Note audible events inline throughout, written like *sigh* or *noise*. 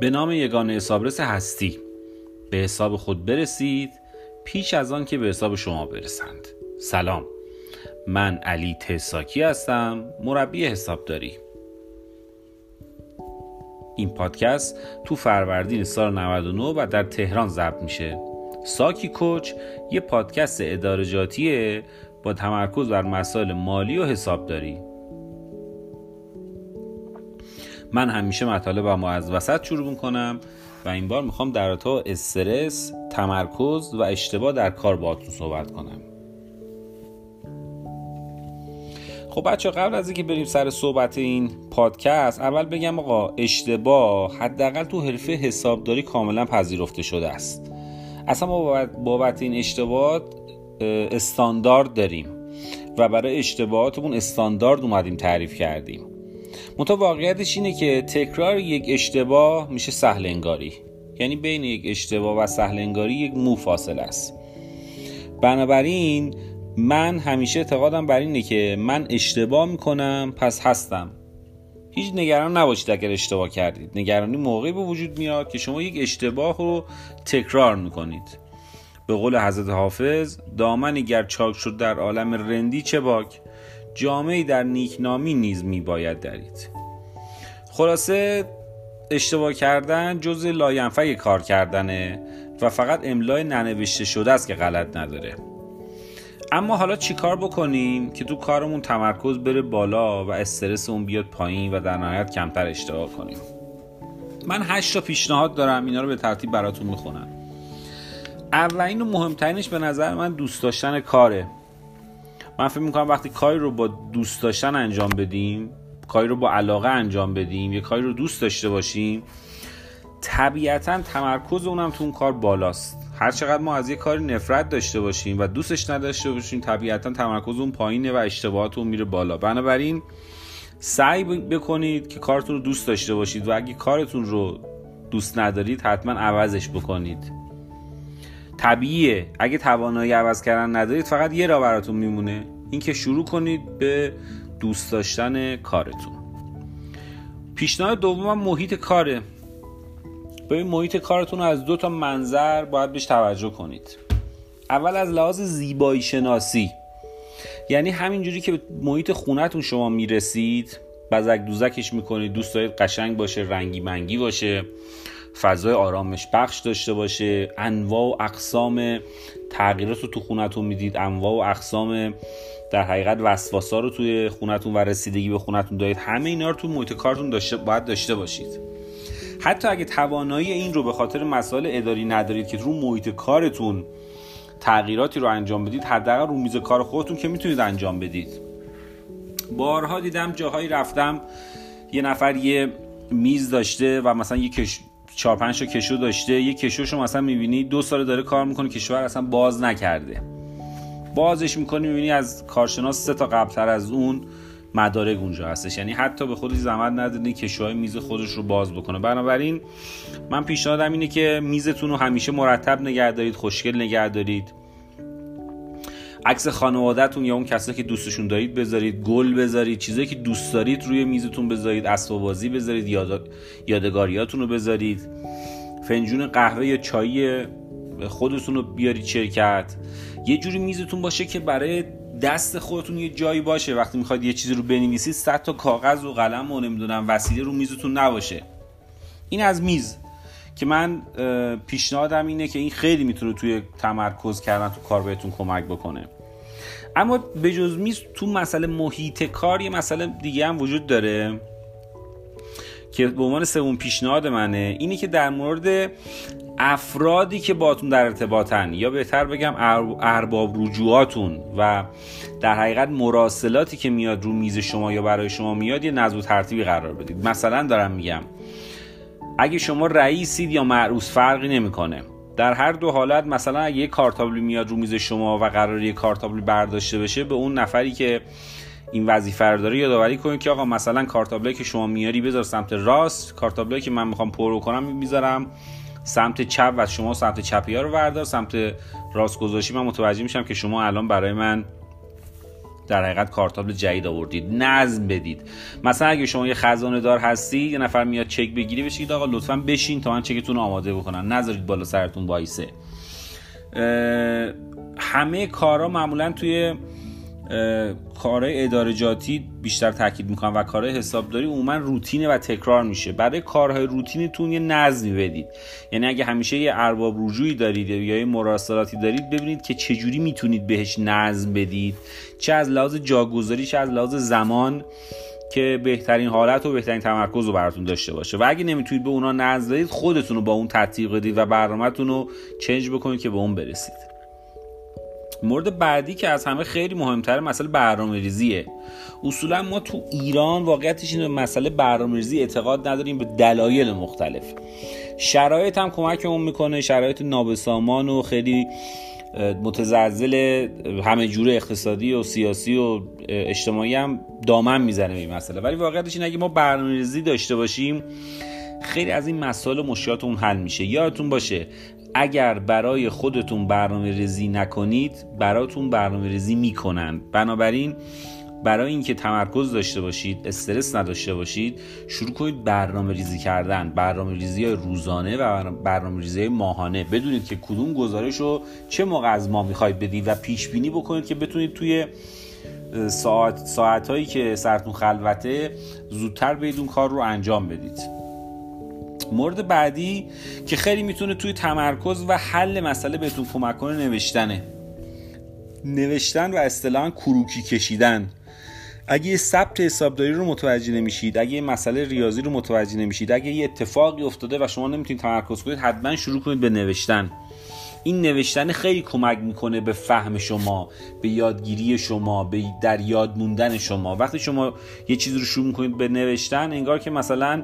به نام یگانه حسابرس هستی. به حساب خود برسید پیش از آن که به حساب شما برسند. سلام. من علی تساکی هستم مربی حسابداری. این پادکست تو فروردین سال 99 و در تهران ضبط میشه. ساکی کوچ یه پادکست ادارجاتیه با تمرکز بر مسائل مالی و حسابداری. من همیشه مطالبم رو از وسط شروع می‌کنم و این بار می‌خوام در تا استرس تمرکز و اشتباه در کار باهاتون صحبت کنم. خب بچه قبل از اینکه بریم سر صحبت این پادکست اول بگم آقا اشتباه حداقل تو حرفه حسابداری کاملا پذیرفته شده است. اصلا ما بابت این اشتباهات استاندارد داریم و برای اشتباهاتمون استاندارد اومدیم تعریف کردیم. منتها واقعیتش اینه که تکرار یک اشتباه میشه سهل انگاری یعنی بین یک اشتباه و سهل انگاری یک مو فاصله است. بنابراین من همیشه اعتقادم بر اینه که من اشتباه می‌کنم پس هستم. هیچ نگران نباشید اگر اشتباه کردید. نگرانی موقعی به وجود میاد که شما یک اشتباه رو تکرار می‌کنید. به قول حضرت حافظ دامنی گر چاک شد در عالم رندی چه باک؟ جامعه در نیکنامی نیز میباید درید. خلاصه اشتباه کردن جز لاینفه کار کردنه و فقط املای ننوشته شده است که غلط نداره. اما حالا چیکار بکنیم که تو کارمون تمرکز بره بالا و استرس اون بیاد پایین و در نهایت کمتر اشتباه کنیم؟ من هشت تا پیشنهاد دارم اینا رو به ترتیب براتون می‌خونم. اولین و مهمترینش به نظر من دوست داشتن کاره. من فکر می‌کنم وقتی کاری رو با دوست داشتن انجام بدیم کاری رو با علاقه انجام بدیم یه کاری رو دوست داشته باشیم طبیعتا تمرکز اونم تو اون کار بالاست. هر چقدر ما از یه کاری نفرت داشته باشیم و دوستش نداشته باشیم طبیعتا تمرکز اون پایینه و اشتباهات اون میره بالا. بنابراین سعی بکنید که کارتون رو دوست داشته باشید و اگه کارتون رو دوست ندارید حتما عوضش بکنید. طبیعیه. اگه توانایی عوض کردن ندارید فقط یه راه براتون میمونه. اینکه شروع کنید به دوست داشتن کارتون. پیشنهاد دوم محیط کاره. ببین محیط کارتون رو از دو تا منظر باید بهش توجه کنید. اول از لحاظ زیبایی شناسی. یعنی همینجوری که محیط خونتون شما می‌رسید بزک دوزکش می‌کنید دوست دارید قشنگ باشه رنگی منگی باشه. فضای آرامش بخش داشته باشه. انواع و اقسام تغییرات رو تو خونتون می‌دید. انواع و اقسام در حقیقت وسواسا رو توی خونتون و رسیدگی به خونتون دارید. همه اینا رو تو محیط کارتون داشته باید داشته باشید. حتی اگه توانایی این رو به خاطر مسائل اداری ندارید که رو محیط کارتون تغییراتی رو انجام بدید حداقل رو میز کار خودتون که می‌تونید انجام بدید. بارها دیدم جاهایی رفتم یه نفر یه میز داشته و مثلا یه کش... چهار پنج تا کشو داشته. یه کشوشو مثلا می‌بینی دو سال داره کار می‌کنه کشور اصلا باز نکرده. بازش می‌کنی می‌بینی از کارشناس سه تا قبلتر از اون مدارک اونجا هستش. یعنی حتی به خودش زحمت ندادی کشوهای میز خودش رو باز بکنه. بنابراین من پیشنهادم اینه که میزتون رو همیشه مرتب نگه دارید خوشگل نگه دارید. عکس خانوادهتون یا اون کسایی که دوستشون دارید بذارید گل بذارید چیزایی که دوست دارید روی میزتون بذارید اسباب بازی بذارید یاد... یادگاریاتون رو بذارید. فنجون قهوه یا چای خودتون رو بیارید شرکت. یه جوری میزتون باشه که برای دست خودتون یه جایی باشه. وقتی می‌خواید یه چیزی رو بنویسید صد تا کاغذ و قلم و نمی‌دونم وسیله رو میزتون نباشه. این از میز. که من پیشنهادم اینه که این خیلی می‌تونه توی تمرکز کردن تو کار بهتون کمک بکنه. اما به جز میز تو مسئله محیط کار یه مسئله دیگه هم وجود داره که به عنوان سوم پیشنهاد منه. اینه که در مورد افرادی که باتون در ارتباطن یا بهتر بگم ارباب رجوعاتون و در حقیقت مراسلاتی که میاد رو میز شما یا برای شما میاد یه نظم ترتیبی قرار بدید. مثلا دارم میگم اگه شما رئیسید یا معروس فرقی نمی‌کنه. در هر دو حالت مثلا اگه یه کارتابلی میاد رو میز شما و قرار یه کارتابلی برداشته بشه به اون نفری که این وظیفه رو داره یادآوری کنید که آقا مثلا کارتابلی که شما میاری بذار سمت راست کارتابلی که من می‌خوام پر کنم می‌ذارم سمت چپ و شما سمت چپی ها رو بردار سمت راست گذاشی من متوجه میشم که شما الان برای من در حقیقت کارتابل جدید آوردید نظم بدید. مثلا اگه شما یه خزانه دار هستی یه نفر میاد چک بگیری بشید آقا لطفا بشین تا من چکتون آماده بکنم. نذارید بالا سرتون وایسه. همه کارا معمولا توی کارهای ادارجاتی بیشتر تاکید می‌کنن و کارهای حسابداری عموما روتینه و تکرار میشه. برای کارهای روتینتون یه نظمی بدید. یعنی اگه همیشه یه ارباب رجوعی دارید یا یه مراسلاتی دارید ببینید که چجوری می‌تونید بهش نظم بدید. چه از لحاظ جاگذاری چه از لحاظ زمان که بهترین حالت و بهترین تمرکز رو براتون داشته باشه. و اگه نمی‌تونید به اونا بدید خودتون رو با اون تطبیق بدید و برنامهتون رو چنج بکنید که به اون برسید. مورد بعدی که از همه خیلی مهمتر مسئله برنامه ریزیه اصولا ما تو ایران واقعیتش این مسئله برنامه ریزی اعتقاد نداریم به دلایل مختلف. شرایط هم کمکمون می‌کنه شرایط نابسامان و خیلی متزلزل همه جوره اقتصادی و سیاسی و اجتماعی هم دامن می‌زنه به این مسئله. ولی واقعیتش این اگه ما برنامه ریزی داشته باشیم خیلی از این مسائل و مشکلات حل میشه. یادتون باشه اگر برای خودتون برنامه ریزی نکنید براتون برنامه ریزی می‌کنن. بنابراین برای اینکه تمرکز داشته باشید استرس نداشته باشید شروع کنید برنامه ریزی کردن. برنامه ریزی روزانه و برنامه ریزی ماهانه. بدونید که کدوم گزارش رو چه موقع از ما می‌خواید بدید و پیش بینی بکنید که بتونید توی ساعت ساعت هایی که سرتون خلوته زودتر به اون کار رو انجام بدید. مورد بعدی که خیلی می‌تونه توی تمرکز و حل مسئله بهتون کمک کنه نوشتنه. نوشتن و اصطلاحا کروکی کشیدن. اگه یه ثبت حسابداری رو متوجه نمیشید اگه یه مسئله ریاضی رو متوجه نمیشید اگه یه اتفاقی افتاده و شما نمی‌تونید تمرکز کنید حتما شروع کنید به نوشتن. این نوشتن خیلی کمک می‌کنه به فهم شما به یادگیری شما به در یاد موندن شما. وقتی شما یه چیزی رو شروع می‌کنید به نوشتن انگار که مثلا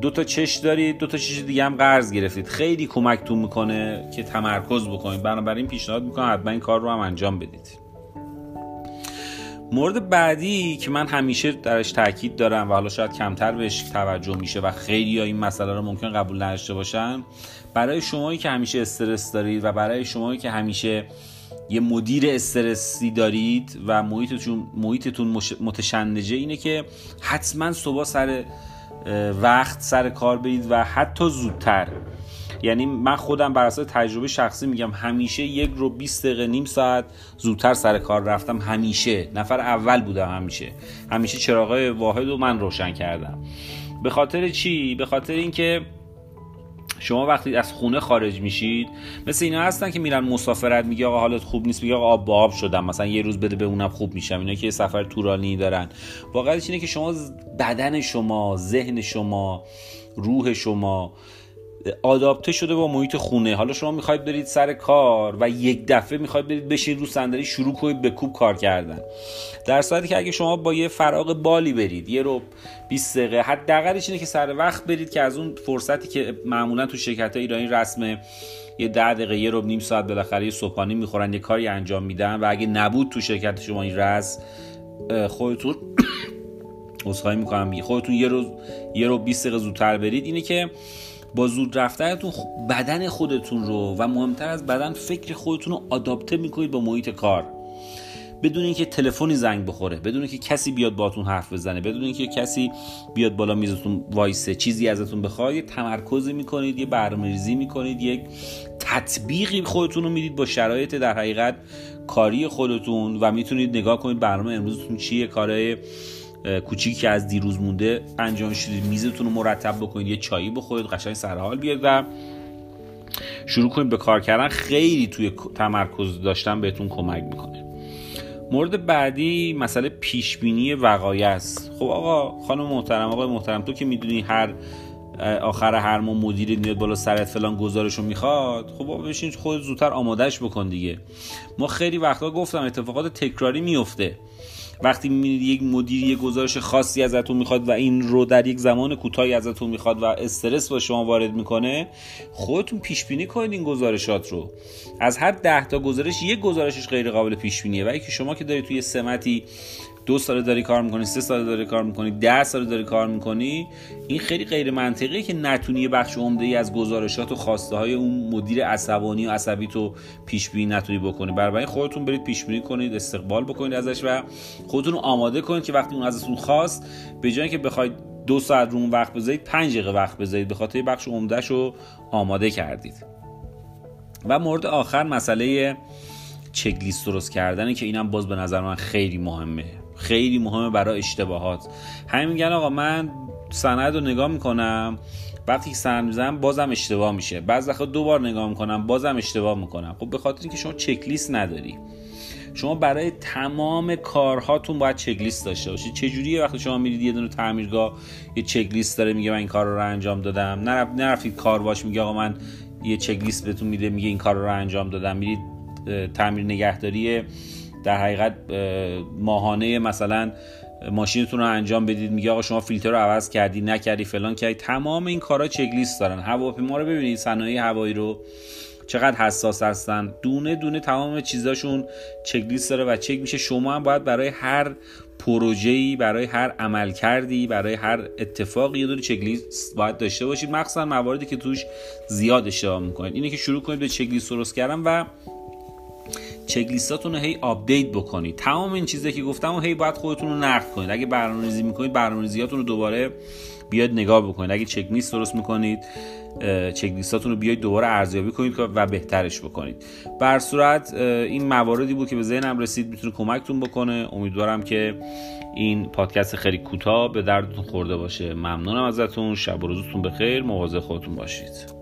دو تا چش دارید دو تا چش دیگه هم قرض گرفتید. خیلی کمکتون می‌کنه که تمرکز بکنید. بنابراین پیشنهاد می‌کنم حتما این کار رو هم انجام بدید. مورد بعدی که من همیشه درش تاکید دارم و حالا شاید کمتر بهش توجه میشه و خیلی ها این مسئله رو ممکن قبول نداشته باشن برای شمایی که همیشه استرس دارید و برای شمایی که همیشه یه مدیر استرسی دارید و محیطتون محیطتون متشنجه اینه که حتما صبح سر وقت سر کار برید و حتی زودتر. یعنی من خودم بر اساس تجربه شخصی میگم همیشه یک رو 20 دقیقه نیم ساعت زودتر سر کار رفتم همیشه. نفر اول بودم همیشه. همیشه چراغای واحد رو من روشن کردم. به خاطر چی؟ به خاطر اینکه شما وقتی از خونه خارج میشید مثل اینا هستن که میرن مسافرت میگه آقا حالت خوب نیست میگه آقا آب با آب شدم مثلا یه روز بده به اونم خوب میشم. اینا که یه سفر طولانی دارن. واقعیتش اینه که شما بدن شما ذهن شما روح شما آداپته شده با محیط خونه. حالا شما می‌خواید برید سر کار و یک دفعه می‌خواید برید بشین رو صندلی شروع کنید به کوب کار کردن. در صورتی که اگه شما با یه فراغ بالی برید یه رو 20 دقیقه حداقلش اینه که سر وقت برید که از اون فرصتی که معمولا تو شرکت ایرانی رسمه یه ده دقیقه یه رو نیم ساعت بالاخره یه صبحانه می‌خورن یه کاری انجام میدن و اگه نبود تو شرکت شما این رس خودتون *coughs* عذرخواهی می‌کنم. خودتون یه روز یه رو 20 دقیقه زودتر برید. اینه که با زود رفتنتون بدن خودتون رو و مهمتر از بدن فکر خودتون رو آداپته می‌کنید با محیط کار. بدون اینکه تلفنی زنگ بخوره بدون اینکه کسی بیاد باتون حرف بزنه بدون اینکه کسی بیاد بالا میزتون وایسه چیزی ازتون بخواد یه تمرکزی می‌کنید یه برنامه‌ریزی می‌کنید یک تطبیقی خودتون رو می‌دید با شرایط در حقیقت کاری خودتون و می‌تونید نگاه کنید برنامه امروزتون چیه کارهای کوچیکی که از دیروز مونده انجام شدید میزتون رو مرتب بکنید. یه چایی بخورید قشنگ سرحال بیاد و شروع کنید به کار کردن. خیلی توی تمرکز داشتن بهتون کمک می‌کنه. مورد بعدی مسئله پیشبینی وقایع است. خب آقا خانم محترم آقای محترم تو که می‌دونی هر آخر هر ماه مدیر میاد بالا سرت فلان گزارشو می‌خواد خب بشین خود زودتر آمادهش بکن دیگه. ما خیلی وقتا گفتم اتفاقات تکراری میفته وقتی می‌بینید یک مدیر یک گزارش خاصی ازتون می‌خواد و این رو در یک زمان کوتاهی ازتون می‌خواد و استرس با شما وارد می‌کنه خودتون پیش بینی کنید این گزارشات رو. از هر ده تا گزارش یک گزارشش غیر قابل پیش بینیه و که شما که دارید توی سمتی دو سال داری کار می‌کنی سه سال داری کار می‌کنی ده سال داری کار می‌کنی این خیلی غیر منطقیه که نتونی بخش عمده ای از گزارشات و خواسته های اون مدیر عصبانی و عصبی تو پیش بینی نتونی بکنی. برای خودتون برید پیش بینی کنید استقبال بکنید ازش و خودتون رو آماده کنید که وقتی اون ازتون خواست به جای که بخواید دو ساعت رو وقت بذارید پنج دقیقه وقت بذارید به خاطر بخش عمدهش آماده کردید. و مورد آخر مسئله چکلیست درست کردنه که اینم باز به نظر من خیلی مهمه. خیلی مهمه برای اشتباهات. همین میگن آقا من سند رو نگاه می‌کنم وقتی سند می‌زنم بازم اشتباه میشه. بعض وقتا دو بار نگاه می‌کنم بازم اشتباه می‌کنم. خب به خاطر اینکه شما چکلیست نداری. شما برای تمام کارهاتون باید چکلیست داشته باشید چه جوریه وقتی شما میرید یه دونه تعمیرگاه یه چکلیست داره میگه من این کار رو, انجام دادم. نرف... نرفتید کار باش میگه آقا من یه چکلیست بهتون میده میگه این کار رو انجام دادم. میرید تعمیر نگهداری در حقیقت ماهانه مثلا ماشینتون رو انجام بدید میگه آقا شما فیلتر رو عوض کردی نکردی فلان کردی تمام این کارا چکلیست دارن. هواپیما رو ببینید صنایع هوایی رو چقدر حساس هستن. دونه دونه تمام چیزاشون چکلیست داره و چک میشه. شما هم باید برای هر پروژه‌ای برای هر عمل کردی برای هر اتفاقی یه دونه چکلیست باید داشته باشید. مخصوصا مواردی که توش زیاد اشتباه می‌کنید. اینه که شروع کنید به چکلیست درست کردن و چکلیستاتون رو هی آپدیت بکنید. تمام این چیزایی که گفتم و هی باید خودتون رو نقد کنید. اگه برنامه‌ریزی می‌کنید برنامه‌ریزیاتون رو دوباره بیاد نگاه بکنید. اگه چک لیست درست می‌کنید چک لیستاتون رو بیاید دوباره ارزیابی کنید و بهترش بکنید. بر صورت این مواردی بود که به ذهنم رسید می‌تونه کمکتون بکنه. امیدوارم که این پادکست خیلی کوتاه به دردتون خورده باشه. ممنونم ازتون. شب و روزتون بخیر. مواظب خودتون باشید.